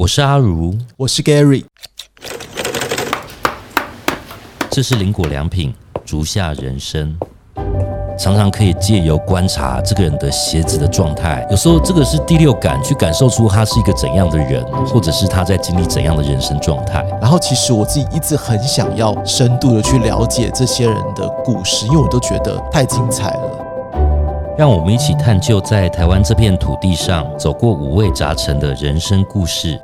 我是阿如，我是 Gary，这是林果良品竹下人生。常常可以借由观察这个人的鞋子的状态，有时候这个是第六感，去感受出他是一个怎样的人，或者是他在经历怎样的人生状态。然后，其实我自己一直很想要深度的去了解这些人的故事，因为我都觉得太精彩了。让我们一起探究在台湾这片土地上走过五味杂陈的人生故事。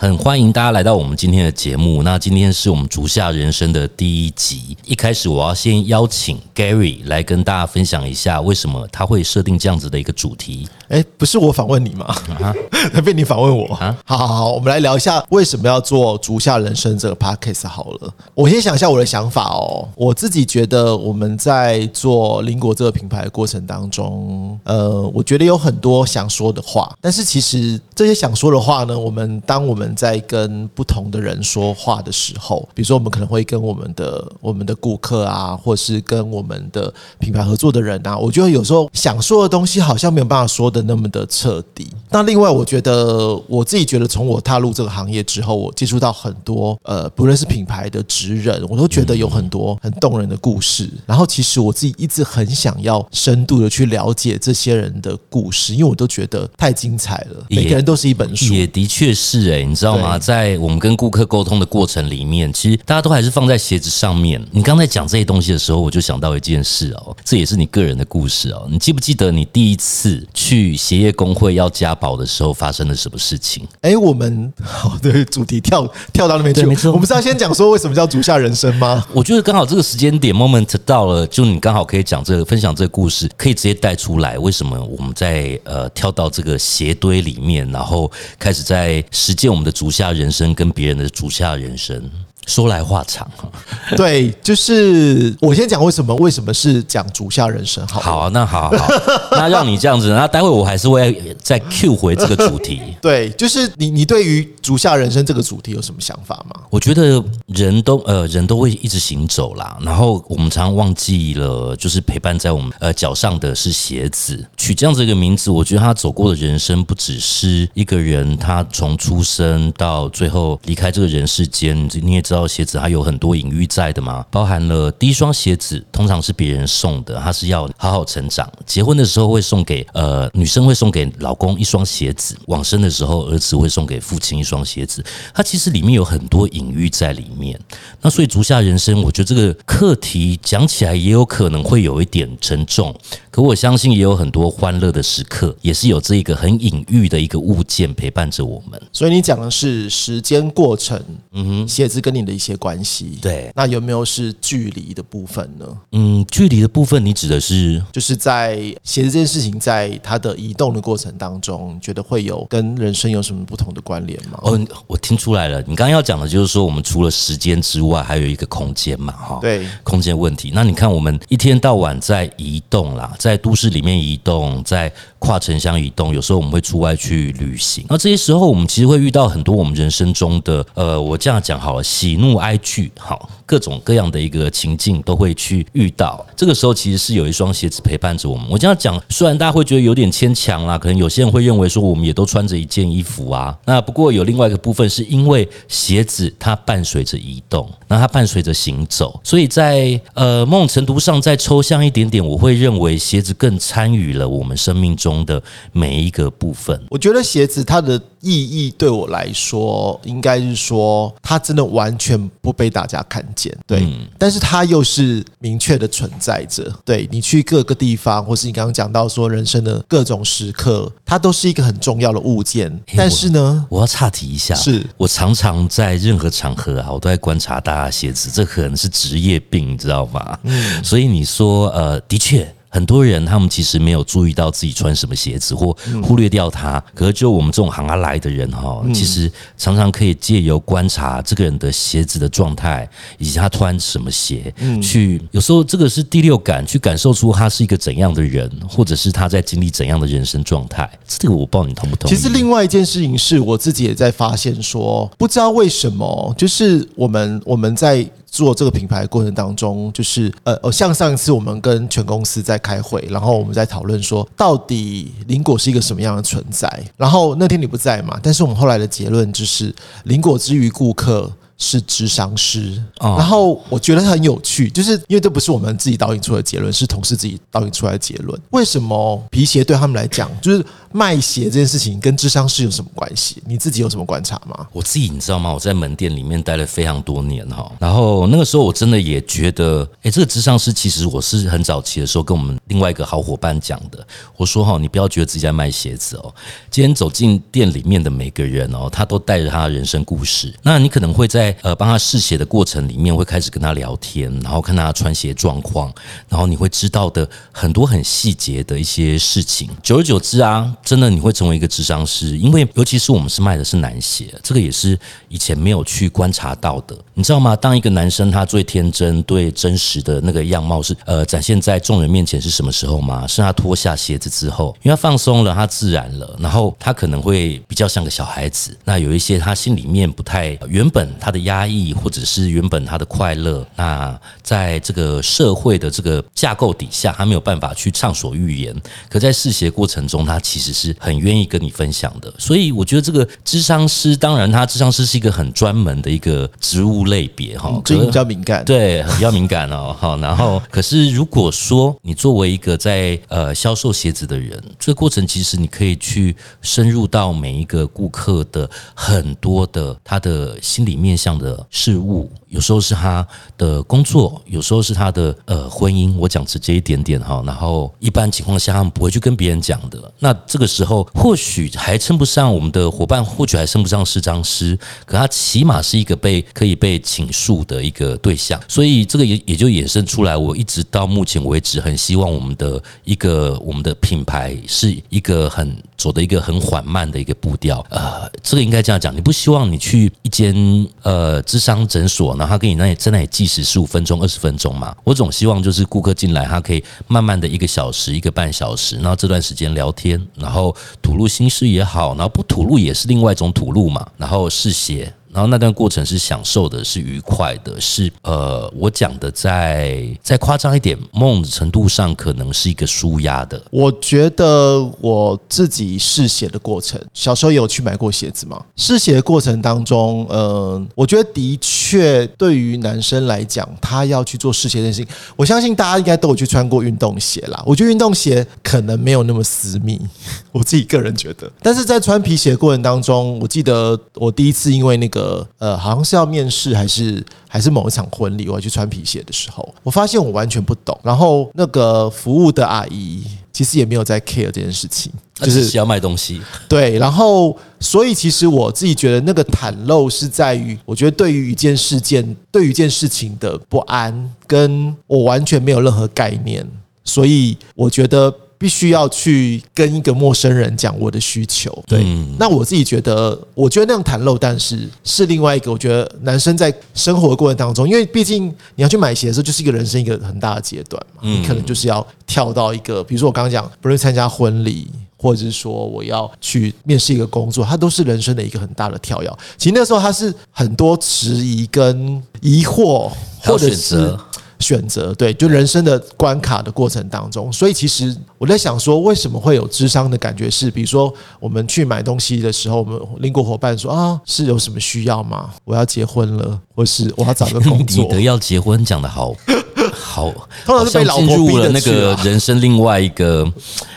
很欢迎大家来到我们今天的节目。那今天是我们竹下人生的第一集。一开始我要先邀请 Gary 来跟大家分享一下，为什么他会设定这样子的一个主题。哎，不是我访问你吗？啊，被你访问我啊？好好好，我们来聊一下为什么要做竹下人生这个 podcast 好了。我先想一下我的想法哦。我自己觉得我们在做邻国这个品牌的过程当中，呃，我觉得有很多想说的话，但是其实这些想说的话呢，我们当我们在跟不同的人说话的时候，比如说我们可能会跟我们的我们的顾客啊，或是跟我们的品牌合作的人啊，我觉得有时候想说的东西好像没有办法说的。那么的彻底。那另外，我觉得我自己觉得，从我踏入这个行业之后，我接触到很多呃，不论是品牌的职人，我都觉得有很多很动人的故事。然后，其实我自己一直很想要深度的去了解这些人的故事，因为我都觉得太精彩了。每个人都是一本书，也的确是哎，知道吗？在我们跟顾客沟通的过程里面，其实大家都还是放在鞋子上面。你刚才讲这些东西的时候，我就想到一件事哦，这也是你个人的故事哦。你记不记得你第一次去？鞋业工会要加保的时候发生了什么事情？哎，我们好的主题跳跳到那边去，没错。我们是要先讲说为什么叫足下人生吗？我觉得刚好这个时间点 moment 到了，就你刚好可以讲这个分享这个故事，可以直接带出来。为什么我们在呃跳到这个鞋堆里面，然后开始在实践我们我们的足下人生跟别人的足下人生？说来话长哈，对，就是我先讲为什么，为什么是讲足下人生？好，好，那好好，那让你这样子，那待会我还是会再 Q 回这个主题。对，就是你，你对于足下人生这个主题有什么想法吗？我觉得人都呃，人都会一直行走啦，然后我们常常忘记了，就是陪伴在我们呃脚上的是鞋子。取这样子一个名字，我觉得他走过的人生不只是一个人，他从出生到最后离开这个人世间，你也知道。鞋子还有很多隐喻在的嘛，包含了第一双鞋子通常是别人送的，它是要好好成长。结婚的时候会送给呃女生会送给老公一双鞋子，往生的时候儿子会送给父亲一双鞋子。它其实里面有很多隐喻在里面。那所以足下人生，我觉得这个课题讲起来也有可能会有一点沉重，可我相信也有很多欢乐的时刻，也是有这一个很隐喻的一个物件陪伴着我们。所以你讲的是时间过程，嗯哼，鞋子跟你的。的一些关系，对，那有没有是距离的部分呢？嗯，距离的部分，你指的是就是在鞋子这件事情，在它的移动的过程当中，觉得会有跟人生有什么不同的关联吗？哦，我听出来了，你刚刚要讲的就是说，我们除了时间之外，还有一个空间嘛，哈，对，空间问题。那你看，我们一天到晚在移动啦，在都市里面移动，在跨城乡移动，有时候我们会出外去旅行，那这些时候，我们其实会遇到很多我们人生中的，呃，我这样讲好了，喜。怒哀惧，好，各种各样的一个情境都会去遇到。这个时候其实是有一双鞋子陪伴着我们。我这样讲，虽然大家会觉得有点牵强啦，可能有些人会认为说我们也都穿着一件衣服啊。那不过有另外一个部分，是因为鞋子它伴随着移动，那它伴随着行走，所以在呃某种程度上，再抽象一点点，我会认为鞋子更参与了我们生命中的每一个部分。我觉得鞋子它的意义对我来说，应该是说它真的完全。不被大家看见，对，但是它又是明确的存在着。对你去各个地方，或是你刚刚讲到说人生的各种时刻，它都是一个很重要的物件。但是呢，我要岔题一下，是我常常在任何场合啊，我都在观察大家鞋子，这可能是职业病，你知道吗？嗯，所以你说，呃，的确。很多人他们其实没有注意到自己穿什么鞋子，或忽略掉它。可是就我们这种行啊来的人哈，其实常常可以借由观察这个人的鞋子的状态，以及他穿什么鞋，去有时候这个是第六感，去感受出他是一个怎样的人，或者是他在经历怎样的人生状态。这个我不知道你同不同意。其实另外一件事情是我自己也在发现，说不知道为什么，就是我们我们在。做这个品牌过程当中，就是呃呃，像上一次我们跟全公司在开会，然后我们在讨论说，到底林果是一个什么样的存在？然后那天你不在嘛，但是我们后来的结论就是，林果之于顾客。是智商师，然后我觉得很有趣，就是因为这不是我们自己导引出的结论，是同事自己导引出来的结论。为什么皮鞋对他们来讲，就是卖鞋这件事情跟智商师有什么关系？你自己有什么观察吗？我自己你知道吗？我在门店里面待了非常多年哈，然后那个时候我真的也觉得，哎，这个智商师其实我是很早期的时候跟我们另外一个好伙伴讲的，我说哈，你不要觉得自己在卖鞋子哦，今天走进店里面的每个人哦，他都带着他的人生故事，那你可能会在。呃，帮他试鞋的过程里面，会开始跟他聊天，然后看他穿鞋状况，然后你会知道的很多很细节的一些事情。久而久之啊，真的你会成为一个智商师，因为尤其是我们是卖的是男鞋，这个也是以前没有去观察到的，你知道吗？当一个男生他最天真、最真实的那个样貌是呃展现在众人面前是什么时候吗？是他脱下鞋子之后，因为他放松了，他自然了，然后他可能会比较像个小孩子。那有一些他心里面不太原本他的。压抑，或者是原本他的快乐，那在这个社会的这个架构底下，他没有办法去畅所欲言。可在试鞋过程中，他其实是很愿意跟你分享的。所以我觉得这个智商师，当然他智商师是一个很专门的一个职务类别哈，这比较敏感，对，比较敏感哦。好，然后可是如果说你作为一个在呃销售鞋子的人，这个过程其实你可以去深入到每一个顾客的很多的他的心理面向。的事物，有时候是他的工作，有时候是他的呃婚姻。我讲直接一点点哈，然后一般情况下他们不会去跟别人讲的。那这个时候或许还称不上我们的伙伴，或许还称不上是张师，可他起码是一个被可以被倾诉的一个对象。所以这个也也就衍生出来，我一直到目前为止很希望我们的一个我们的品牌是一个很走的一个很缓慢的一个步调。呃，这个应该这样讲，你不希望你去一间呃。智商诊所，然后他给你那里在那里计时十五分钟、二十分钟嘛。我总希望就是顾客进来，他可以慢慢的一个小时、一个半小时，然后这段时间聊天，然后吐露心事也好，然后不吐露也是另外一种吐露嘛，然后试鞋。然后那段过程是享受的，是愉快的，是呃，我讲的再再夸张一点，梦的程度上可能是一个舒压的。我觉得我自己试鞋的过程，小时候有去买过鞋子吗？试鞋的过程当中，呃，我觉得的确对于男生来讲，他要去做试鞋这件事情，我相信大家应该都有去穿过运动鞋啦。我觉得运动鞋可能没有那么私密，我自己个人觉得。但是在穿皮鞋过程当中，我记得我第一次因为那个。呃呃，好像是要面试还是还是某一场婚礼，我要去穿皮鞋的时候，我发现我完全不懂。然后那个服务的阿姨其实也没有在 care 这件事情，就是要卖东西。对，然后所以其实我自己觉得那个袒露是在于，我觉得对于一件事件，对于一件事情的不安，跟我完全没有任何概念，所以我觉得。必须要去跟一个陌生人讲我的需求，对。那我自己觉得，我觉得那样袒露，但是是另外一个。我觉得男生在生活的过程当中，因为毕竟你要去买鞋的时候，就是一个人生一个很大的阶段嘛。你可能就是要跳到一个，比如说我刚刚讲，不是参加婚礼，或者是说我要去面试一个工作，它都是人生的一个很大的跳跃。其实那时候他是很多迟疑跟疑惑，或者是。选择对，就人生的关卡的过程当中，所以其实我在想说，为什么会有智商的感觉？是比如说我们去买东西的时候，我们邻国伙伴说啊，是有什么需要吗？我要结婚了，或是我要找个工作？你得要结婚讲的好 好，通常是被老婆逼了那个人生另外一个。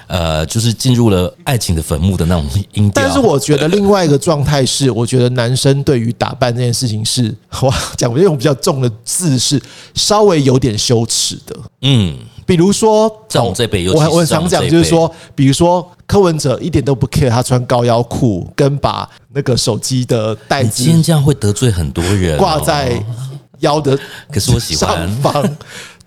呃，就是进入了爱情的坟墓的那种音调。但是我觉得另外一个状态是，我觉得男生对于打扮这件事情是，我 讲我用比较重的字是稍微有点羞耻的。嗯，比如说在我们这辈，我我很常讲，就是说，比如说柯文哲一点都不 care 他穿高腰裤，跟把那个手机的袋子，今天这样会得罪很多人，挂在腰的，可是我喜欢。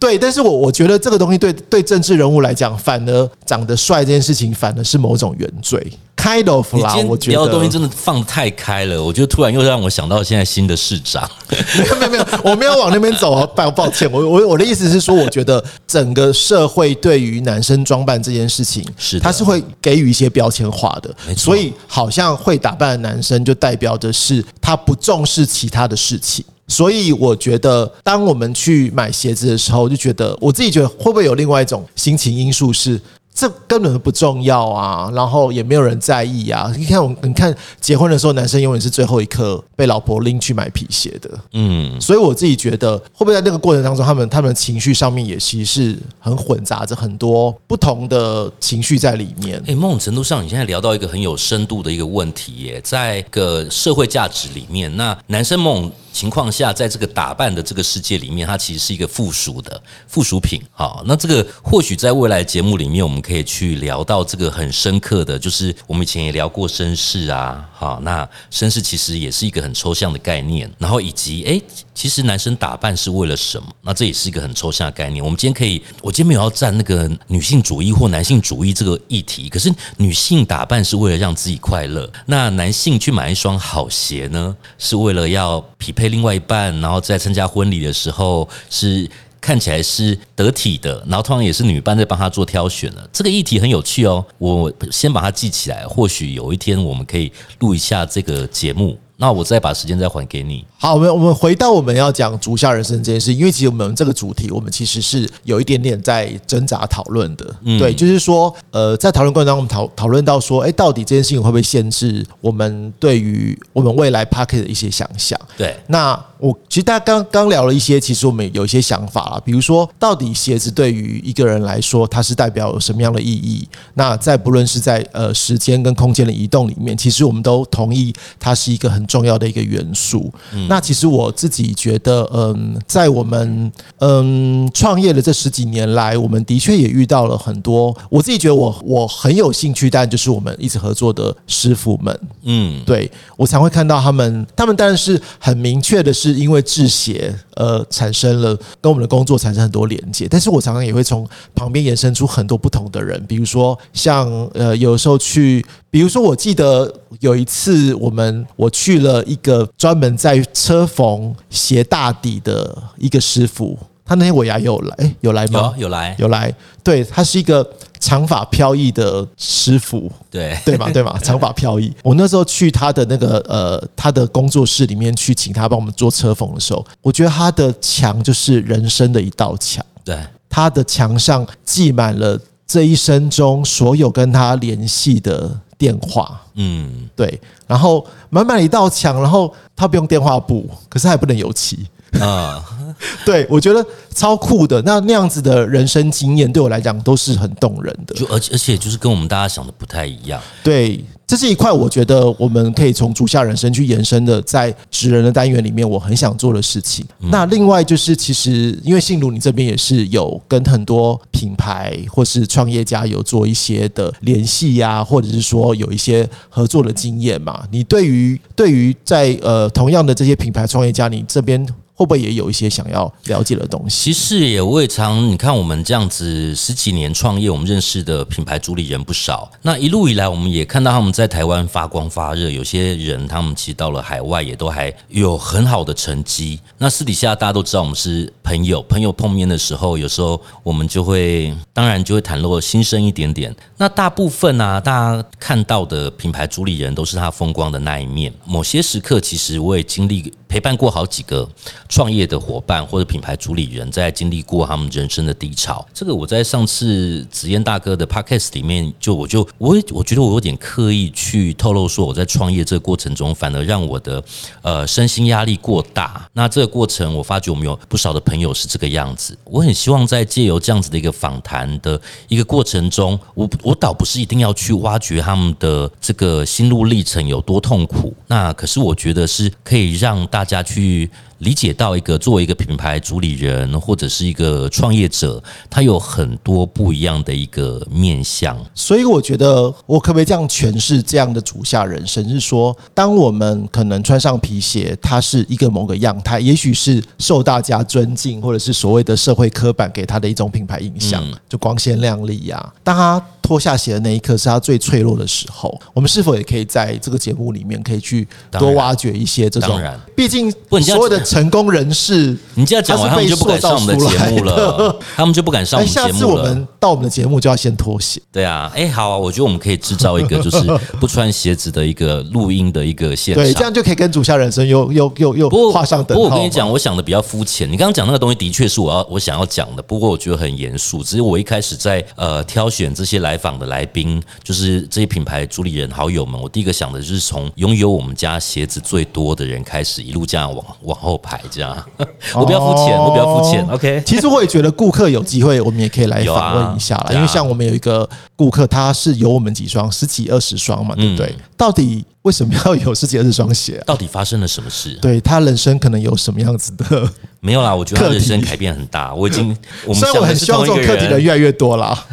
对，但是我我觉得这个东西对对政治人物来讲，反而长得帅这件事情，反而是某种原罪。Kind of 啦，我觉得聊的东西真的放太开了，我觉得突然又让我想到现在新的市长。没有没有没有，我没有往那边走啊，抱抱歉。我我我的意思是说，我觉得整个社会对于男生装扮这件事情，是他是会给予一些标签化的，所以好像会打扮的男生就代表的是他不重视其他的事情。所以我觉得，当我们去买鞋子的时候，就觉得我自己觉得会不会有另外一种心情因素是。这根本不重要啊，然后也没有人在意啊。你看，我你看结婚的时候，男生永远是最后一刻被老婆拎去买皮鞋的。嗯，所以我自己觉得，会不会在那个过程当中，他们他们的情绪上面也其实是很混杂着很多不同的情绪在里面。诶，某种程度上，你现在聊到一个很有深度的一个问题耶，在个社会价值里面，那男生梦。情况下，在这个打扮的这个世界里面，它其实是一个附属的附属品。好，那这个或许在未来节目里面，我们可以去聊到这个很深刻的，就是我们以前也聊过绅士啊。好，那绅士其实也是一个很抽象的概念。然后以及，哎，其实男生打扮是为了什么？那这也是一个很抽象的概念。我们今天可以，我今天没有要站那个女性主义或男性主义这个议题。可是女性打扮是为了让自己快乐，那男性去买一双好鞋呢，是为了要匹配。另外一半，然后在参加婚礼的时候是看起来是得体的，然后通常也是女伴在帮他做挑选了。这个议题很有趣哦，我先把它记起来，或许有一天我们可以录一下这个节目。那我再把时间再还给你。好，我们我们回到我们要讲足下人生这件事，因为其实我们这个主题，我们其实是有一点点在挣扎讨论的。对，就是说，呃，在讨论过程当中，我们讨讨论到说，哎，到底这件事情会不会限制我们对于我们未来 p a r k e t 的一些想象？对，那我其实大家刚刚聊了一些，其实我们有一些想法了，比如说，到底鞋子对于一个人来说，它是代表有什么样的意义？那在不论是在呃时间跟空间的移动里面，其实我们都同意它是一个很。重要的一个元素。那其实我自己觉得，嗯，在我们嗯创业的这十几年来，我们的确也遇到了很多。我自己觉得，我我很有兴趣，但就是我们一直合作的师傅们，嗯，对我才会看到他们，他们当然是很明确的，是因为制鞋呃产生了跟我们的工作产生很多连接。但是我常常也会从旁边延伸出很多不同的人，比如说像呃有时候去。比如说，我记得有一次，我们我去了一个专门在车缝鞋大底的一个师傅，他那天尾牙有来，有来吗？有有来，有来。对他是一个长发飘逸的师傅，对。对嘛对嘛，长发飘逸。我那时候去他的那个呃他的工作室里面去请他帮我们做车缝的时候，我觉得他的墙就是人生的一道墙，对，他的墙上记满了这一生中所有跟他联系的。电话，嗯，对，然后满满一道墙，然后他不用电话簿，可是还不能油漆啊。对，我觉得超酷的。那那样子的人生经验，对我来讲都是很动人的。就而且而且，就是跟我们大家想的不太一样。对。这是一块我觉得我们可以从足下人生去延伸的，在职人的单元里面，我很想做的事情。那另外就是，其实因为信如你这边也是有跟很多品牌或是创业家有做一些的联系呀，或者是说有一些合作的经验嘛。你对于对于在呃同样的这些品牌创业家，你这边。会不会也有一些想要了解的东西？其实也未尝，你看我们这样子十几年创业，我们认识的品牌主理人不少。那一路以来，我们也看到他们在台湾发光发热。有些人他们其实到了海外，也都还有很好的成绩。那私底下大家都知道，我们是朋友，朋友碰面的时候，有时候我们就会，当然就会袒露心声一点点。那大部分啊，大家看到的品牌主理人都是他风光的那一面。某些时刻，其实我也经历陪伴过好几个。创业的伙伴或者品牌主理人，在经历过他们人生的低潮，这个我在上次紫嫣大哥的 podcast 里面，就我就我我觉得我有点刻意去透露说，我在创业这个过程中，反而让我的呃身心压力过大。那这个过程，我发觉我们有不少的朋友是这个样子。我很希望在借由这样子的一个访谈的一个过程中，我我倒不是一定要去挖掘他们的这个心路历程有多痛苦，那可是我觉得是可以让大家去。理解到一个作为一个品牌主理人或者是一个创业者，他有很多不一样的一个面相，所以我觉得我可不可以这样诠释这样的主下人生？是说，当我们可能穿上皮鞋，它是一个某个样态，也许是受大家尊敬，或者是所谓的社会刻板给他的一种品牌印象，就光鲜亮丽呀。当他脱下鞋的那一刻，是他最脆弱的时候。我们是否也可以在这个节目里面，可以去多挖掘一些这种？毕竟所有的。成功人士，你这样讲完，他们就不敢上我们的节目了，他们就不敢上我们节目了。下次我们到我们的节目就要先脱鞋。对啊，哎，好啊，我觉得我们可以制造一个 就是不穿鞋子的一个录音的一个现场，对，这样就可以跟主下人生又又又又画上等号。不过我跟你讲，我想的比较肤浅。你刚刚讲那个东西的确是我要我想要讲的，不过我觉得很严肃。只是我一开始在呃挑选这些来访的来宾，就是这些品牌主理人好友们，我第一个想的就是从拥有我们家鞋子最多的人开始，一路这样往往后排，这样。我比较肤浅，我比较肤浅。OK，其实我也觉得顾客有机会，我们也可以来访问一下啦。因为像我们有一个顾客，他是有我们几双，十几二十双嘛，对不对？到底为什么要有十几二十双鞋？到底发生了什么事？对他人生可能有什么样子的？没有啦，我觉得他人生改变很大。我已经，我们虽然我很希望这种课题的越来越多啦。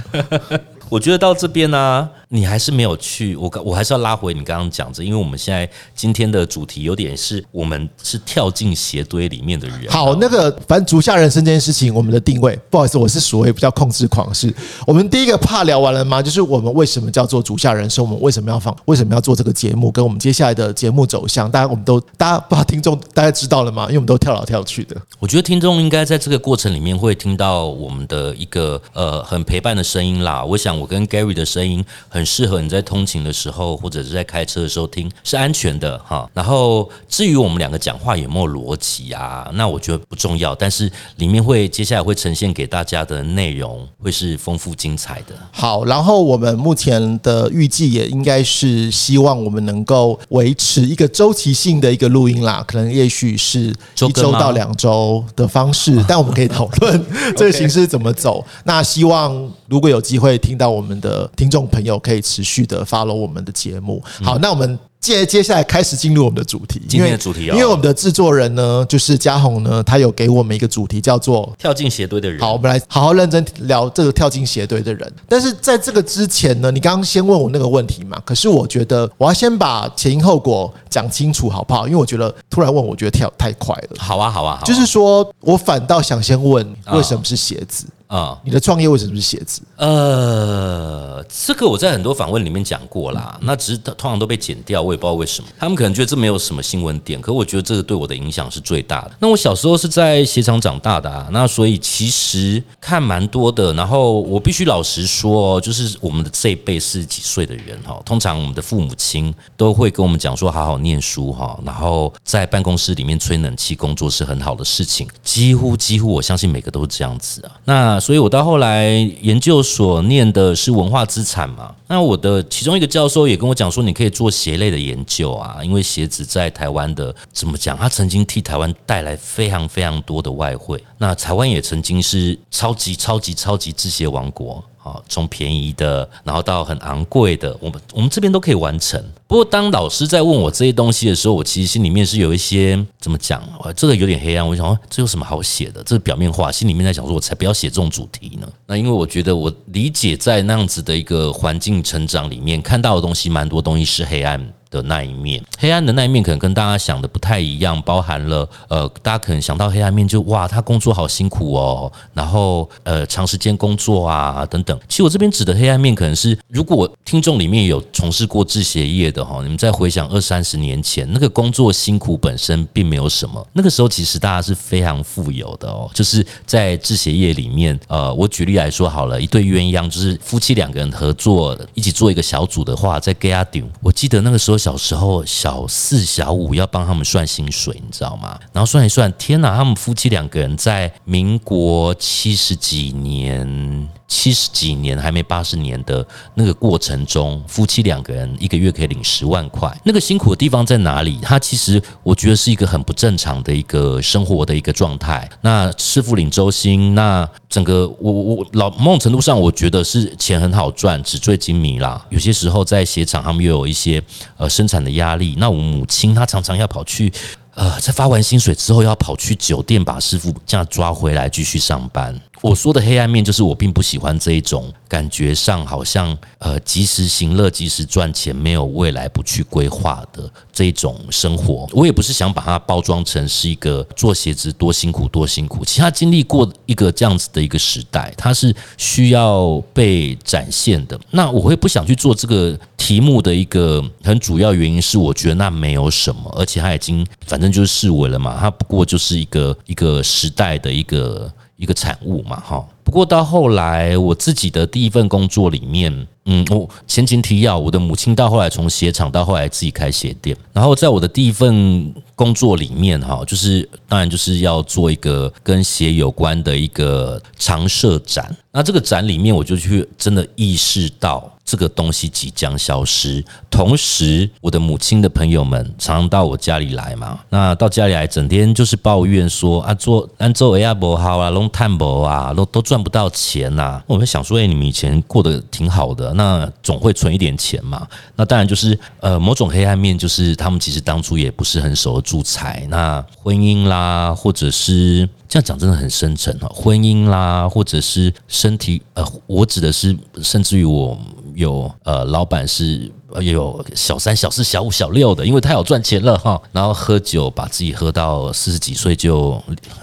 我觉得到这边呢。你还是没有去，我刚我还是要拉回你刚刚讲的，因为我们现在今天的主题有点是我们是跳进鞋堆里面的人。好，那个反正足下人生这件事情，我们的定位，不好意思，我是所谓比较控制狂，是我们第一个怕聊完了吗？就是我们为什么叫做足下人生，我们为什么要放，为什么要做这个节目，跟我们接下来的节目走向，大家我们都大家不知道听众大家知道了吗？因为我们都跳来跳去的。我觉得听众应该在这个过程里面会听到我们的一个呃很陪伴的声音啦。我想我跟 Gary 的声音很适合你在通。勤的时候，或者是在开车的时候听是安全的哈。然后至于我们两个讲话有没有逻辑啊，那我觉得不重要。但是里面会接下来会呈现给大家的内容会是丰富精彩的。好，然后我们目前的预计也应该是希望我们能够维持一个周期性的一个录音啦，可能也许是一周到两周的方式，但我们可以讨论 这个形式怎么走。那希望如果有机会听到我们的听众朋友，可以持续的 follow 我们的节目，好，那我们接接下来开始进入我们的主题。今天的主题，因为我们的制作人呢，就是嘉宏呢，他有给我们一个主题，叫做“跳进鞋堆的人”。好，我们来好好认真聊这个跳进鞋堆的人。但是在这个之前呢，你刚刚先问我那个问题嘛？可是我觉得我要先把前因后果讲清楚，好不好？因为我觉得突然问，我觉得跳太快了。好啊，好啊，就是说我反倒想先问，为什么是鞋子？啊，你的创业为什么是鞋子？呃，这个我在很多访问里面讲过啦，那只是通常都被剪掉，我也不知道为什么。他们可能觉得这没有什么新闻点，可我觉得这个对我的影响是最大的。那我小时候是在鞋厂长大的啊，那所以其实看蛮多的。然后我必须老实说，就是我们的这一辈四十几岁的人哈，通常我们的父母亲都会跟我们讲说，好好念书哈，然后在办公室里面吹冷气工作是很好的事情。几乎几乎，我相信每个都是这样子啊。那所以，我到后来研究所念的是文化资产嘛。那我的其中一个教授也跟我讲说，你可以做鞋类的研究啊，因为鞋子在台湾的怎么讲，他曾经替台湾带来非常非常多的外汇。那台湾也曾经是超级超级超级制鞋王国。啊，从便宜的，然后到很昂贵的，我们我们这边都可以完成。不过，当老师在问我这些东西的时候，我其实心里面是有一些怎么讲？这个有点黑暗。我想说，这有什么好写的？这是表面化，心里面在想说，我才不要写这种主题呢。那因为我觉得，我理解在那样子的一个环境成长里面，看到的东西蛮多东西是黑暗。的那一面，黑暗的那一面可能跟大家想的不太一样，包含了呃，大家可能想到黑暗面就哇，他工作好辛苦哦，然后呃，长时间工作啊等等。其实我这边指的黑暗面，可能是如果听众里面有从事过制鞋业的哈，你们再回想二三十年前，那个工作辛苦本身并没有什么，那个时候其实大家是非常富有的哦，就是在制鞋业里面，呃，我举例来说好了，一对鸳鸯就是夫妻两个人合作一起做一个小组的话，在 g a d 我记得那个时候。小时候，小四、小五要帮他们算薪水，你知道吗？然后算一算，天哪！他们夫妻两个人在民国七十几年。七十几年还没八十年的那个过程中，夫妻两个人一个月可以领十万块，那个辛苦的地方在哪里？他其实我觉得是一个很不正常的一个生活的一个状态。那师傅领周薪，那整个我我老某种程度上，我觉得是钱很好赚，纸醉金迷啦。有些时候在鞋厂，他们又有一些呃生产的压力。那我母亲她常常要跑去。呃，在发完薪水之后，要跑去酒店把师傅这样抓回来继续上班。我说的黑暗面，就是我并不喜欢这一种感觉上好像呃及时行乐、及时赚钱，没有未来不去规划的这一种生活。我也不是想把它包装成是一个做鞋子多辛苦多辛苦，其实他经历过一个这样子的一个时代，它是需要被展现的。那我会不想去做这个题目的一个很主要原因是，我觉得那没有什么，而且他已经反正。就是视为了嘛，它不过就是一个一个时代的一个一个产物嘛，哈。不过到后来，我自己的第一份工作里面，嗯，我前情提要，我的母亲到后来从鞋厂到后来自己开鞋店，然后在我的第一份工作里面，哈，就是当然就是要做一个跟鞋有关的一个常设展。那这个展里面，我就去真的意识到。这个东西即将消失，同时我的母亲的朋友们常常到我家里来嘛，那到家里来整天就是抱怨说啊，做安做 AI 不好啊，弄碳不啊，都都赚不到钱呐。我们想说，哎，你们以前过得挺好的，那总会存一点钱嘛。那当然就是呃，某种黑暗面就是他们其实当初也不是很熟的住财，那婚姻啦，或者是。这样讲真的很深沉哈，婚姻啦，或者是身体，呃，我指的是，甚至于我有呃，老板是。也有小三、小四、小五、小六的，因为他有赚钱了哈，然后喝酒把自己喝到四十几岁就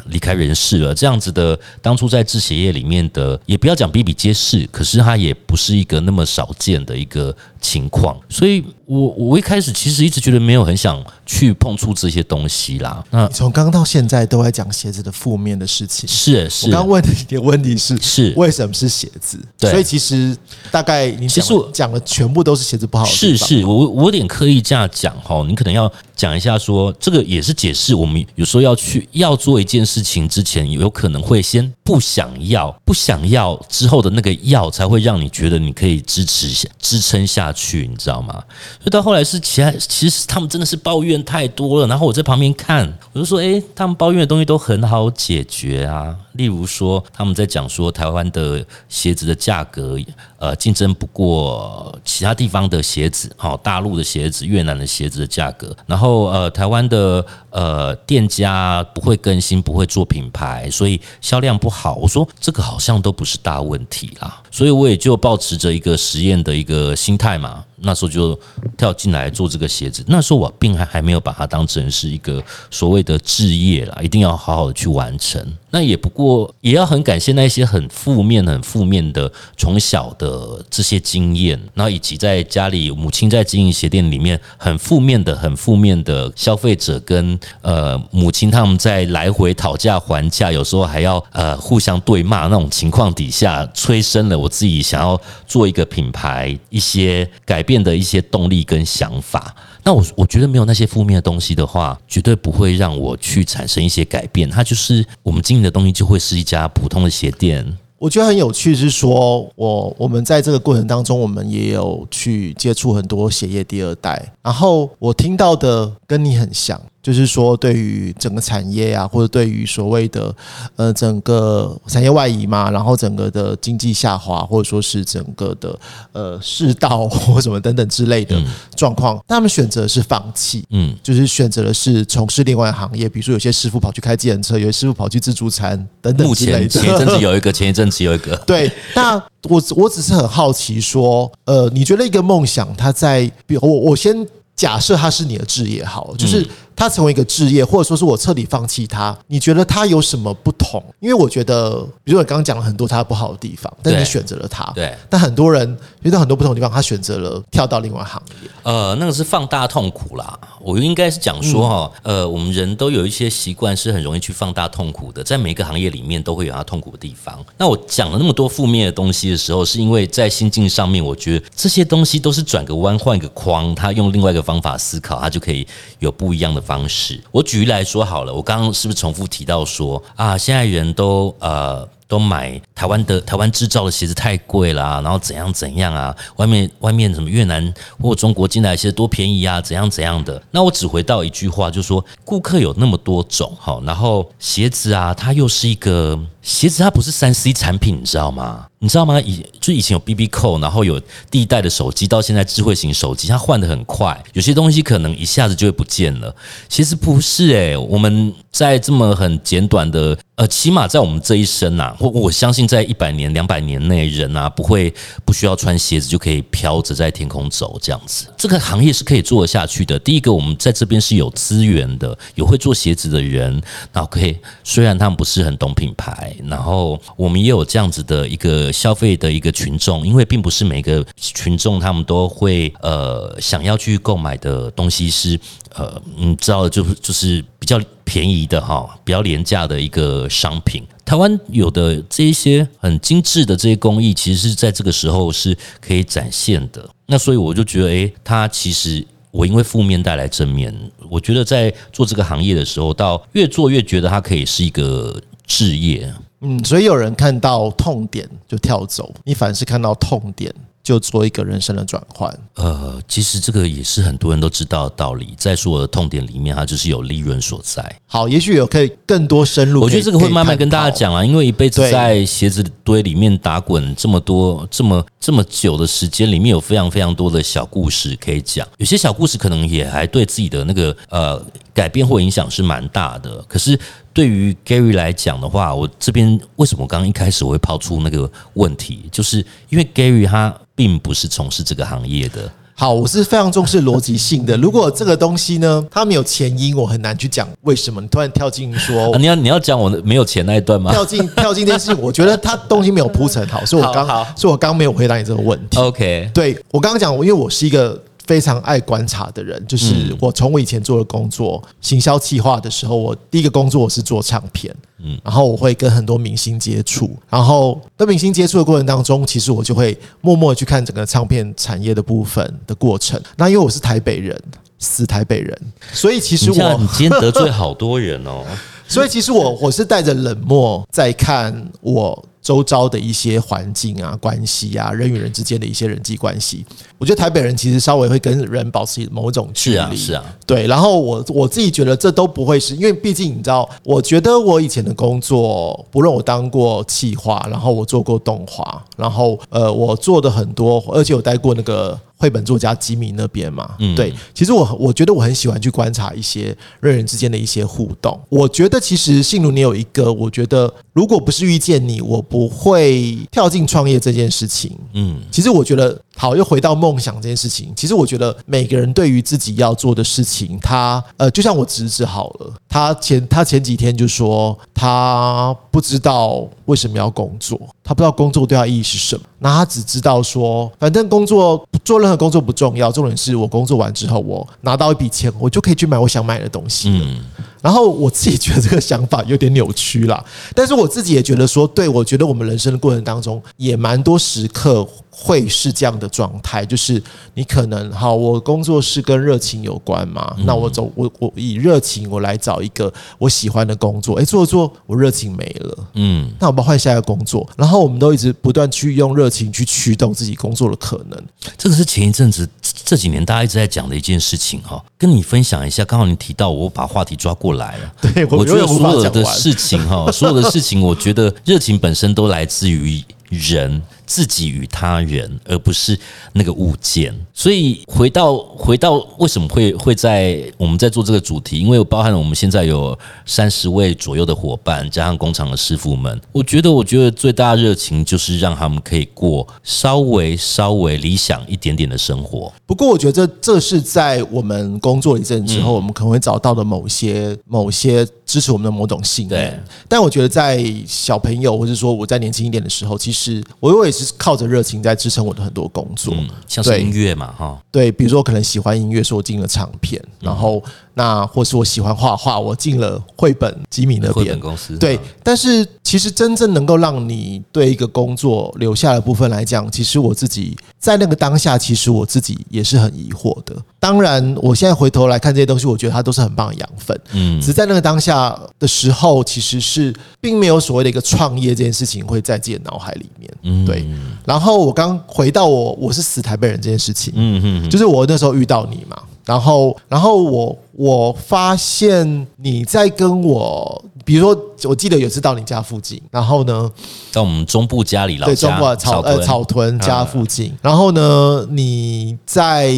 离开人世了。这样子的，当初在制鞋业里面的，也不要讲比比皆是，可是他也不是一个那么少见的一个情况。所以，我我一开始其实一直觉得没有很想去碰触这些东西啦。那从刚到现在都在讲鞋子的负面的事情，是是。我刚问你的问题是是为什么是鞋子？对所以其实大概你其实讲的全部都是鞋子不好。是是，我我有点刻意这样讲哈，你可能要讲一下说，这个也是解释我们有时候要去要做一件事情之前，有可能会先不想要，不想要之后的那个要，才会让你觉得你可以支持下支撑下去，你知道吗？所以到后来是其他，其实他们真的是抱怨太多了，然后我在旁边看，我就说，诶，他们抱怨的东西都很好解决啊。例如说，他们在讲说台湾的鞋子的价格，呃，竞争不过其他地方的鞋子，好，大陆的鞋子、越南的鞋子的价格，然后呃，台湾的呃店家不会更新，不会做品牌，所以销量不好。我说这个好像都不是大问题啦，所以我也就保持着一个实验的一个心态嘛。那时候就跳进来做这个鞋子，那时候我并还还没有把它当成是一个所谓的置业啦，一定要好好的去完成。那也不过也要很感谢那些很负面、很负面的从小的这些经验，然后以及在家里母亲在经营鞋店里面很负面的、很负面的消费者跟呃母亲他们在来回讨价还价，有时候还要呃互相对骂那种情况底下，催生了我自己想要做一个品牌一些改变得一些动力跟想法。那我我觉得没有那些负面的东西的话，绝对不会让我去产生一些改变。它就是我们经营的东西，就会是一家普通的鞋店。我觉得很有趣，是说我我们在这个过程当中，我们也有去接触很多鞋业第二代，然后我听到的跟你很像。就是说，对于整个产业啊，或者对于所谓的呃整个产业外移嘛，然后整个的经济下滑，或者说是整个的呃世道或什么等等之类的状况，他们选择是放弃，嗯，就是选择的是从事另外行业，比如说有些师傅跑去开计程车，有些师傅跑去自助餐等等。目前前一阵子有一个，前一阵子有一个。对，那我我只是很好奇说，呃，你觉得一个梦想，它在，比如我我先假设它是你的职业好，就是。它成为一个置业，或者说是我彻底放弃它，你觉得它有什么不同？因为我觉得，比如我刚刚讲了很多它不好的地方，但你选择了它。对。但很多人遇到很多不同的地方，他选择了跳到另外行业。呃，那个是放大痛苦啦。我应该是讲说哈，呃，我们人都有一些习惯是很容易去放大痛苦的，在每个行业里面都会有它痛苦的地方。那我讲了那么多负面的东西的时候，是因为在心境上面，我觉得这些东西都是转个弯换一个框，他用另外一个方法思考，他就可以有不一样的方式。我举例来说好了，我刚刚是不是重复提到说啊，现在人都呃。都买台湾的台湾制造的鞋子太贵了，然后怎样怎样啊？外面外面什么越南或中国进来鞋子多便宜啊？怎样怎样的？那我只回到一句话，就是说顾客有那么多种哈，然后鞋子啊，它又是一个鞋子，它不是三 C 产品，你知道吗？你知道吗？以就以前有 B B 扣，然后有第一代的手机，到现在智慧型手机，它换的很快，有些东西可能一下子就会不见了。其实不是诶，我们在这么很简短的，呃，起码在我们这一生呐，我我相信在一百年、两百年内，人啊不会不需要穿鞋子就可以飘着在天空走这样子。这个行业是可以做得下去的。第一个，我们在这边是有资源的，有会做鞋子的人，然后可以虽然他们不是很懂品牌，然后我们也有这样子的一个消费的一个群众，因为并不是每个群众他们都会呃想要去购买的东西是呃你知道就是就是比较便宜的哈，比较廉价的一个商品。台湾有的这一些很精致的这些工艺，其实是在这个时候是可以展现的。那所以我就觉得，诶，它其实。我因为负面带来正面，我觉得在做这个行业的时候，到越做越觉得它可以是一个置业。嗯，所以有人看到痛点就跳走，你反而是看到痛点。就做一个人生的转换。呃，其实这个也是很多人都知道的道理，在所有的痛点里面，它就是有利润所在。好，也许有可以更多深入。我觉得这个会慢慢跟大家讲啊，因为一辈子在鞋子堆里面打滚这么多、这么这么久的时间，里面有非常非常多的小故事可以讲。有些小故事可能也还对自己的那个呃改变或影响是蛮大的。可是对于 Gary 来讲的话，我这边为什么刚刚一开始我会抛出那个问题，就是因为 Gary 他。并不是从事这个行业的。好，我是非常重视逻辑性的。如果这个东西呢，它没有前因，我很难去讲为什么。你突然跳进说，你要你要讲我没有钱那一段吗？跳进跳进这件事情，我觉得它东西没有铺陈好，所以我刚所以我刚没有回答你这个问题。OK，对我刚刚讲，因为我是一个。非常爱观察的人，就是我从我以前做的工作，行销企划的时候，我第一个工作我是做唱片，嗯，然后我会跟很多明星接触，然后跟明星接触的过程当中，其实我就会默默去看整个唱片产业的部分的过程。那因为我是台北人，死台北人，所以其实我你今天得罪好多人哦，所以其实我我是带着冷漠在看我。周遭的一些环境啊、关系啊、人与人之间的一些人际关系，我觉得台北人其实稍微会跟人保持某种距离，是啊，是啊，对。然后我我自己觉得这都不会是因为，毕竟你知道，我觉得我以前的工作，不论我当过企划，然后我做过动画，然后呃，我做的很多，而且我待过那个。绘本作家吉米那边嘛，对，其实我我觉得我很喜欢去观察一些人人之间的一些互动。我觉得其实信如你有一个，我觉得如果不是遇见你，我不会跳进创业这件事情。嗯，其实我觉得好，又回到梦想这件事情。其实我觉得每个人对于自己要做的事情，他呃，就像我侄子好了，他前他前几天就说他不知道为什么要工作，他不知道工作对他意义是什么。那他只知道说，反正工作做任何工作不重要，重点是我工作完之后，我拿到一笔钱，我就可以去买我想买的东西嗯。然后我自己觉得这个想法有点扭曲啦，但是我自己也觉得说，对我觉得我们人生的过程当中，也蛮多时刻。会是这样的状态，就是你可能好，我工作是跟热情有关嘛，那我走我我以热情我来找一个我喜欢的工作，哎，做做我热情没了，嗯，那我们换下一个工作，然后我们都一直不断去用热情去驱动自己工作的可能。这个是前一阵子这几年大家一直在讲的一件事情哈，跟你分享一下。刚好你提到，我把话题抓过来了。对，我觉得所有的事情哈，所有的事情，我觉得热情本身都来自于人。自己与他人，而不是那个物件。所以回到回到为什么会会在我们在做这个主题？因为包含了我们现在有三十位左右的伙伴，加上工厂的师傅们。我觉得，我觉得最大的热情就是让他们可以过稍微稍微理想一点点的生活。不过，我觉得这这是在我们工作一阵之后，我们可能会找到的某些某些支持我们的某种信念。但我觉得，在小朋友或者说我在年轻一点的时候，其实我我也是。靠着热情在支撑我的很多工作，像是音乐嘛，哈，对，比如说可能喜欢音乐，说我进了唱片，然后。那或是我喜欢画画，我进了绘本吉米那边公司。对，但是其实真正能够让你对一个工作留下的部分来讲，其实我自己在那个当下，其实我自己也是很疑惑的。当然，我现在回头来看这些东西，我觉得它都是很棒的养分。嗯，只在那个当下的时候，其实是并没有所谓的一个创业这件事情会在自己的脑海里面。嗯，对。然后我刚回到我我是死台北人这件事情，嗯嗯，就是我那时候遇到你嘛。然后，然后我我发现你在跟我，比如说，我记得有次到你家附近，然后呢，到我们中部家里老对中部草呃草屯家附近，然后呢，你在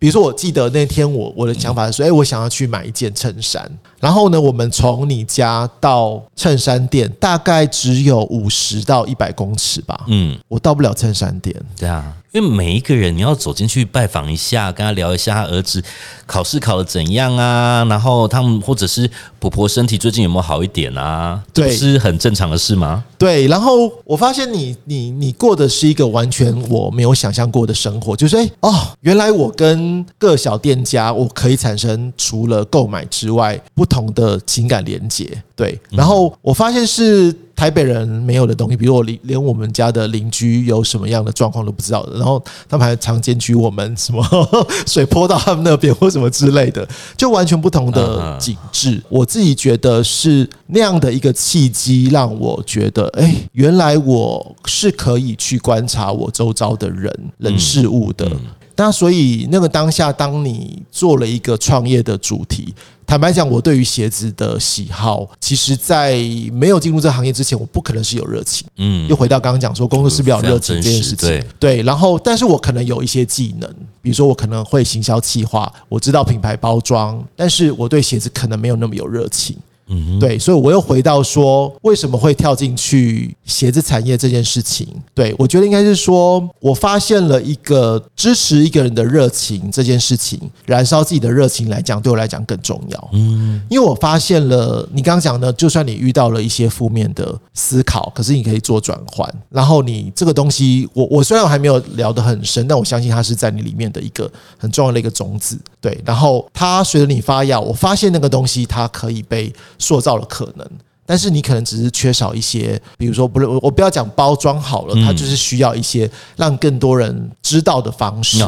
比如说，我记得那天我我的想法是说，哎，我想要去买一件衬衫，然后呢，我们从你家到衬衫店大概只有五十到一百公尺吧。嗯，我到不了衬衫店。对啊。因为每一个人，你要走进去拜访一下，跟他聊一下他儿子考试考的怎样啊，然后他们或者是婆婆身体最近有没有好一点啊？对，是很正常的事吗？对。然后我发现你你你过的是一个完全我没有想象过的生活，就是哎哦，原来我跟各小店家我可以产生除了购买之外不同的情感连接。对。然后我发现是。台北人没有的东西，比如我连连我们家的邻居有什么样的状况都不知道的，然后他们还常检举我们什么 水泼到他们那边或什么之类的，就完全不同的景致。我自己觉得是那样的一个契机，让我觉得，哎，原来我是可以去观察我周遭的人人事物的。那所以那个当下，当你做了一个创业的主题。坦白讲，我对于鞋子的喜好，其实，在没有进入这个行业之前，我不可能是有热情。嗯，又回到刚刚讲说，工作是比较热情这件事情。对，然后，但是我可能有一些技能，比如说我可能会行销企划，我知道品牌包装，但是我对鞋子可能没有那么有热情。对，所以我又回到说，为什么会跳进去鞋子产业这件事情？对我觉得应该是说，我发现了一个支持一个人的热情这件事情，燃烧自己的热情来讲，对我来讲更重要。嗯，因为我发现了你刚刚讲的，就算你遇到了一些负面的思考，可是你可以做转换。然后你这个东西，我我虽然我还没有聊得很深，但我相信它是在你里面的一个很重要的一个种子。对，然后它随着你发芽，我发现那个东西它可以被。塑造了可能，但是你可能只是缺少一些，比如说，不是我我不要讲包装好了，它就是需要一些让更多人知道的方式。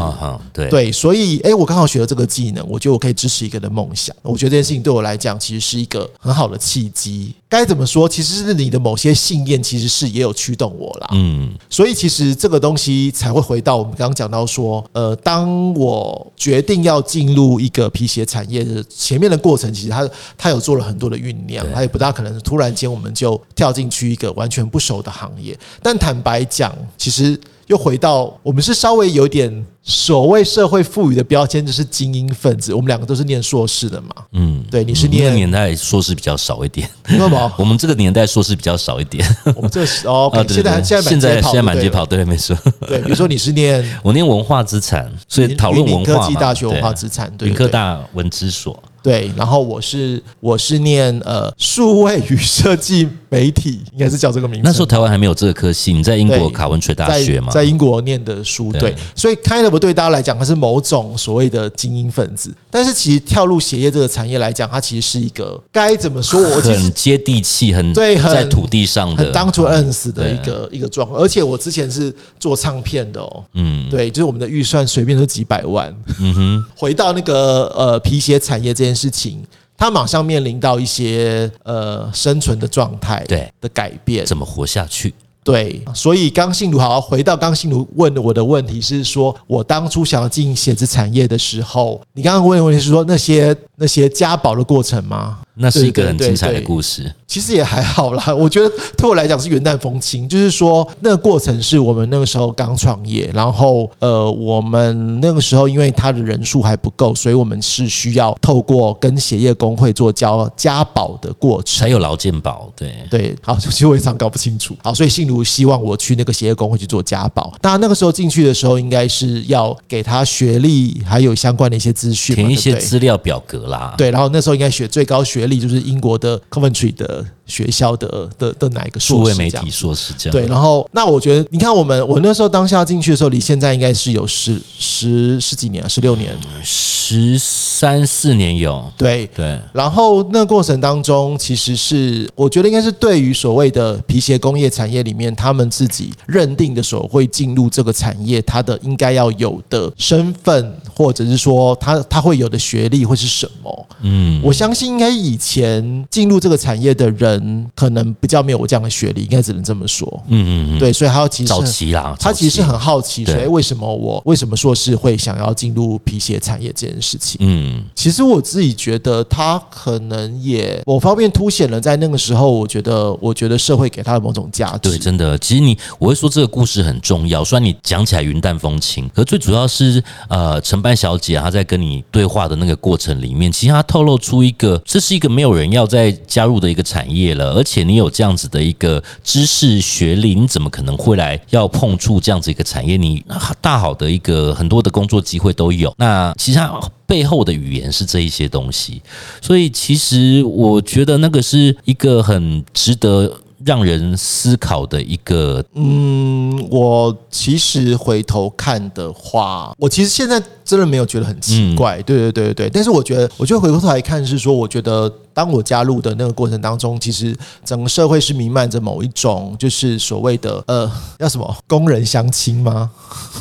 对对，所以哎，我刚好学了这个技能，我觉得我可以支持一个人的梦想。我觉得这件事情对我来讲，其实是一个很好的契机。该怎么说？其实是你的某些信念，其实是也有驱动我啦。嗯，所以其实这个东西才会回到我们刚刚讲到说，呃，当我决定要进入一个皮鞋产业的前面的过程，其实它它有做了很多的酝酿，它也不大可能突然间我们就跳进去一个完全不熟的行业。但坦白讲，其实。又回到我们是稍微有点所谓社会赋予的标签，就是精英分子。我们两个都是念硕士的嘛，嗯，对，你是念年代硕士比较少一点，为什么？我们这个年代硕士比较少一点。我们这哦，现在现在现在现在满街跑，对，没错。对，比如说你是念 我念文化资产，所以讨论文化科技大学文化资产，云科大文资所。对，然后我是我是念呃数位与设计媒体，应该是叫这个名字。那时候台湾还没有这个科系，你在英国卡文垂大学嘛，在英国念的书，对，所以 kind of 对大家来讲，它是某种所谓的精英分子。但是其实跳入鞋业这个产业来讲，它其实是一个该怎么说？我很接地气，很对，在土地上的，很当初死的一个一个状况。而且我之前是做唱片的哦，嗯，对，就是我们的预算随便都几百万。嗯哼，回到那个呃皮鞋产业这件。事情，他马上面临到一些呃生存的状态，对的改变，怎么活下去？对，所以刚性如好，回到刚性如问的我的问题是说，我当初想要进写字产业的时候，你刚刚问的问题是说那些那些家宝的过程吗？那是一个很精彩的故事。其实也还好啦，我觉得对我来讲是云淡风轻，就是说那个过程是我们那个时候刚创业，然后呃，我们那个时候因为他的人数还不够，所以我们是需要透过跟鞋业工会做交加保的过程，才有劳健保。对对，好，其实我也常搞不清楚。好，所以信如希望我去那个鞋业工会去做加保。当然那个时候进去的时候，应该是要给他学历，还有相关的一些资讯，填一些资料表格啦。对，然后那时候应该学最高学。学历就是英国的 Coventry 的学校的的的哪一个数位媒体硕士这样。对，然后那我觉得你看我们我那时候当下进去的时候，离现在应该是有十十十几年，十六年，十三四年有。对。对，然后那过程当中，其实是我觉得应该是对于所谓的皮鞋工业产业里面，他们自己认定的时候会进入这个产业，他的应该要有的身份，或者是说他他会有的学历会是什么？嗯，我相信应该以前进入这个产业的人。人可能比较没有我这样的学历，应该只能这么说。嗯嗯嗯，对，所以他其实早期啦，他其实很好奇，说对哎，为什么我为什么硕士会想要进入皮鞋产业这件事情？嗯其实我自己觉得，他可能也某方面凸显了在那个时候，我觉得，我觉得社会给他的某种价值。对，真的，其实你我会说这个故事很重要，虽然你讲起来云淡风轻，可最主要是呃，承办小姐她在跟你对话的那个过程里面，其实她透露出一个这是一个没有人要再加入的一个产业业了，而且你有这样子的一个知识学历，你怎么可能会来要碰触这样子一个产业？你大好的一个很多的工作机会都有，那其实背后的语言是这一些东西，所以其实我觉得那个是一个很值得。让人思考的一个嗯，我其实回头看的话，我其实现在真的没有觉得很奇怪。对对对对对，但是我觉得，我觉得回过头来看是说，我觉得当我加入的那个过程当中，其实整个社会是弥漫着某一种就是所谓的呃，叫什么工人相亲吗？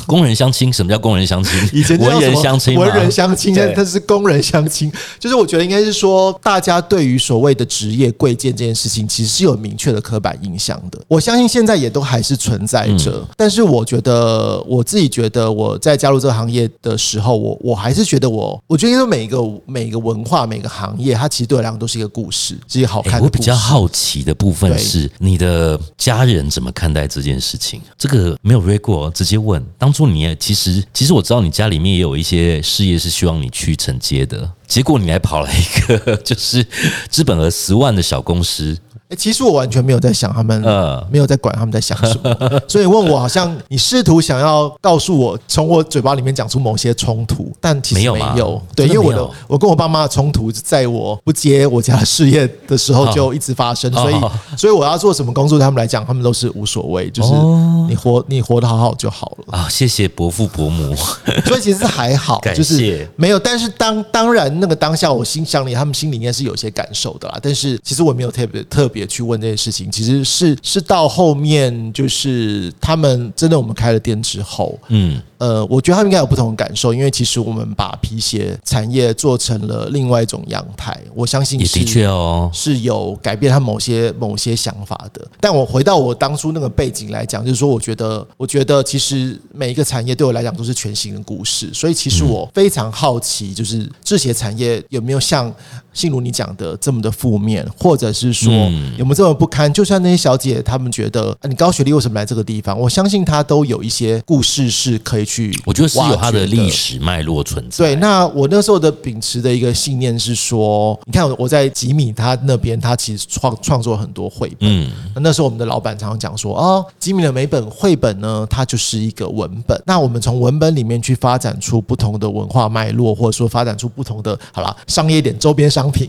工人相亲，什么叫工人相亲？以前叫文人相亲，文人相亲，对但是工人相亲，就是我觉得应该是说，大家对于所谓的职业贵贱这件事情，其实是有明确的刻板印象的。我相信现在也都还是存在着，嗯但是我觉得我自己觉得我在加入这个行业的时候，我我还是觉得我，我觉得因为每一个每一个文化每个行业，它其实对我来讲都是一个故事，是一个好欸看的故事。我比较好奇的部分是，你的家人怎么看待这件事情？这个没有 e 过，直接问。当初你也其实，其实我知道你家里面也有一些事业是希望你去承接的，结果你还跑了一个 就是资本额十万的小公司，欸其实我完全没有在想他们，呃，没有在管他们在想什么，所以问我好像你试图想要告诉我从我嘴巴里面讲出某些冲突，但其实没没有。对，因为我的我跟我爸妈的冲突，在我不接我家事业的时候就一直发生，所以哦所以我要做什么工作，对他们来讲，他们都是无所谓，就是哦。你活你活得好好就好了。啊，谢谢伯父伯母，所以其实还好，感就是没有。但是当当然那个当下，我心想里他们心里应该是有些感受的啦。但是其实我没有特别特别去问这些事情，其实是是到后面就是他们真的我们开了店之后，嗯，呃，我觉得他们应该有不同的感受，因为其实我们把皮鞋产业做成了另外一种阳台，我相信的确哦，是有改变他某些某些想法的。但我回到我当初那个背景来讲，就是说，我觉得，我觉得其实每一个产业对我来讲都是全新的故事，所以其实我非常好奇，就是制鞋产业有没有像信如你讲的这么的负面，或者是说嗯有没有这么不堪？就算那些小姐她们觉得，啊、你高学历为什么来这个地方？我相信她都有一些故事是可以去，我觉得是有它的历。史脉络存在。对，那我那时候的秉持的一个信念是说，你看我在吉米他那边，他其实创创作很多绘本。嗯，那那时候我们的老板常常讲说，哦，吉米的每本绘本呢，它就是一个文本。那我们从文本里面去发展出不同的文化脉络，或者说发展出不同的，好啦，商业点周边商品，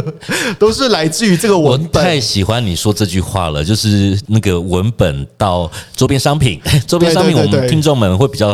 都是来自于这个文本。太喜欢你说这句话了，就是那个文本到周边商品，周边商品我们听众们会比较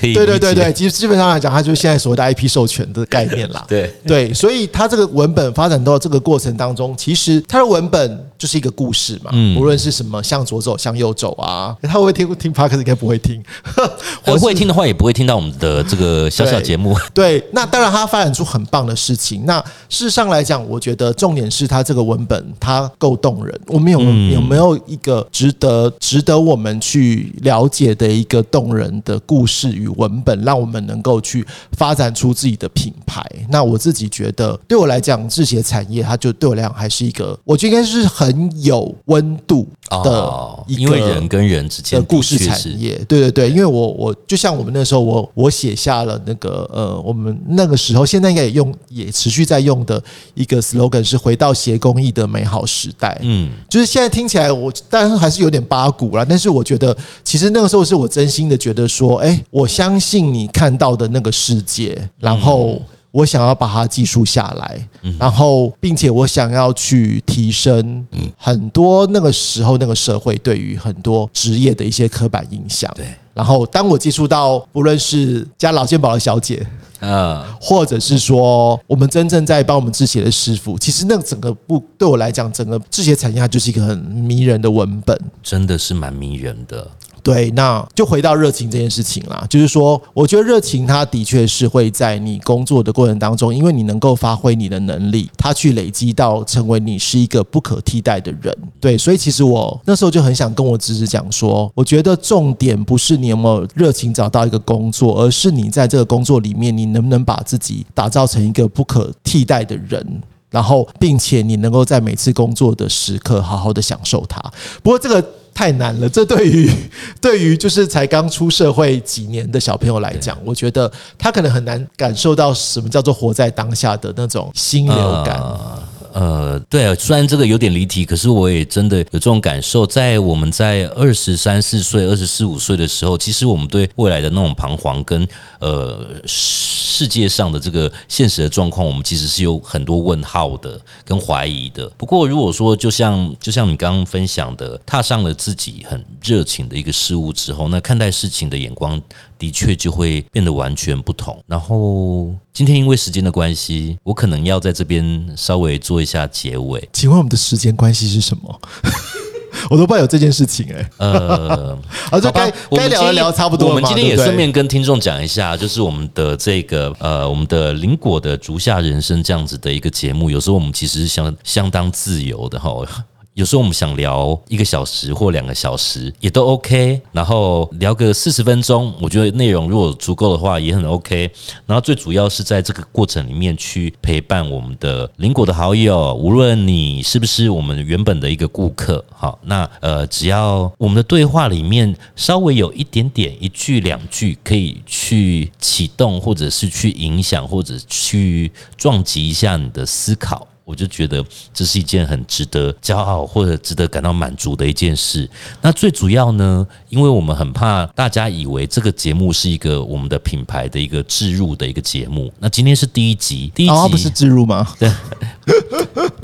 可以对对对对，其实基本上来讲，它就是现在所谓的 IP 授权的概念啦。对对，所以它这个文本发展到这个过程当中，其实它的文本就是一个故事嘛，嗯无论是什么向左走、向右走啊，他会听听 p o d c a s 应该不会听，呃或是会听的话也不会听到我们的这个小小节目。对，那当然它发展出很棒的事情。那事实上来讲，我觉得重点是它这个文本它够动人。我们有、嗯有没有一个值得值得我们去了解的一个动人的故事与文本，让我们能够去发展出自己的品牌？那我自己觉得，对我来讲，制鞋产业它就对我来讲还是一个，我觉得应该是很有温度的哦，一个、因为人跟人之间的故事产业，对对对，因为我我就像我们那时候，我我写下了那个呃，我们那个时候现在应该也用也持续在用的一个 slogan 是回到鞋工艺的美好时代。嗯，就是现在听起来我，当然还是有点八股啦，但是我觉得其实那个时候是我真心的觉得说，哎，我相信你看到的那个世界，然后。我想要把它记述下来，然后并且我想要去提升很多那个时候那个社会对于很多职业的一些刻板印象。对，然后当我接触到不论是加老健保的小姐，呃，或者是说我们真正在帮我们制鞋的师傅，其实那个整个不对我来讲，整个制鞋产业它就是一个很迷人的文本。真的是蛮迷人的。对，那就回到热情这件事情啦，就是说，我觉得热情它的确是会在你工作的过程当中，因为你能够发挥你的能力，它去累积到成为你是一个不可替代的人。对，所以其实我那时候就很想跟我侄子讲说，我觉得重点不是你有没有热情找到一个工作，而是你在这个工作里面，你能不能把自己打造成一个不可替代的人。然后，并且你能够在每次工作的时刻好好的享受它。不过这个太难了，这对于 对于就是才刚出社会几年的小朋友来讲，我觉得他可能很难感受到什么叫做活在当下的那种心流感。呃，呃对啊，虽然这个有点离题，可是我也真的有这种感受。在我们在二十三四岁、二十四五岁的时候，其实我们对未来的那种彷徨跟呃世界上的这个现实的状况，我们其实是有很多问号的跟怀疑的。不过，如果说就像就像你刚刚分享的，踏上了自己很热情的一个事物之后，那看待事情的眼光。的确就会变得完全不同。然后今天因为时间的关系，我可能要在这边稍微做一下结尾。请问我们的时间关系是什么？我都不知道有这件事情哎。呃，好，就该该聊一聊差不多我们今天也顺便跟听众讲一下，就是我们的这个呃，我们的林果的竹下人生这样子的一个节目，有时候我们其实是相相当自由的哈。有时候我们想聊一个小时或两个小时也都 OK，然后聊个四十分钟，我觉得内容如果足够的话也很 OK。然后最主要是在这个过程里面去陪伴我们的邻国的好友，无论你是不是我们原本的一个顾客，好，那呃，只要我们的对话里面稍微有一点点一句两句可以去启动，或者是去影响，或者去撞击一下你的思考。我就觉得这是一件很值得骄傲或者值得感到满足的一件事。那最主要呢，因为我们很怕大家以为这个节目是一个我们的品牌的一个置入的一个节目。那今天是第一集，第一集不是置入吗？对，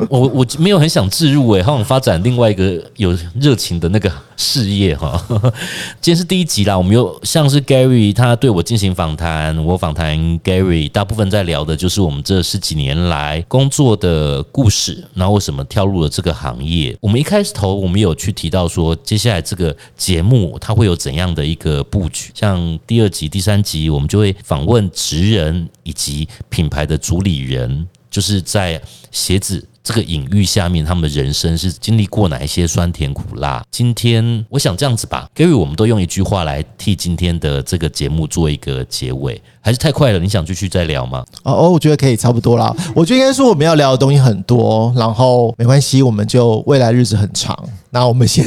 我我没有很想置入诶，好想发展另外一个有热情的那个事业哈。今天是第一集啦，我们又像是 Gary 他对我进行访谈，我访谈 Gary，大部分在聊的就是我们这十几年来工作的。故事，然后为什么跳入了这个行业？我们一开始头，我们有去提到说，接下来这个节目它会有怎样的一个布局？像第二集、第三集，我们就会访问职人以及品牌的主理人，就是在鞋子。这个隐喻下面，他们的人生是经历过哪一些酸甜苦辣？今天我想这样子吧，Gary，我们都用一句话来替今天的这个节目做一个结尾，还是太快了？你想继续再聊吗？哦，我觉得可以差不多啦。我觉得应该说我们要聊的东西很多，然后没关系，我们就未来日子很长。那我们先，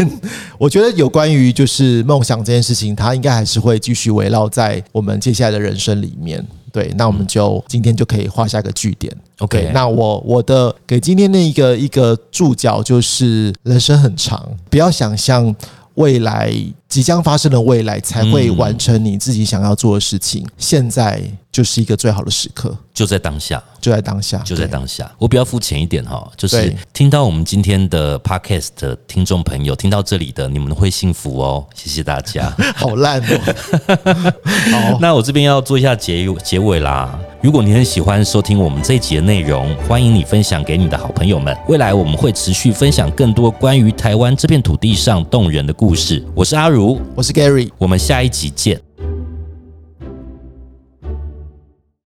我觉得有关于就是梦想这件事情，它应该还是会继续围绕在我们接下来的人生里面。对，那我们就今天就可以画下个句点。OK，那我我的给今天的一个一个注脚就是人生很长，不要想象未来即将发生的未来才会完成你自己想要做的事情，现在就是一个最好的时刻，就在当下，就在当下，就在当下。我比较肤浅一点哈，就是听到我们今天的 Podcast 的听众朋友听到这里的，你们会幸福哦，谢谢大家。好烂哦，好，那我这边要做一下结结尾啦。如果你很喜欢收听我们这一集的内容，欢迎你分享给你的好朋友们。未来我们会持续分享更多关于台湾这片土地上动人的故事。我是阿如，我是 Gary，我们下一集见。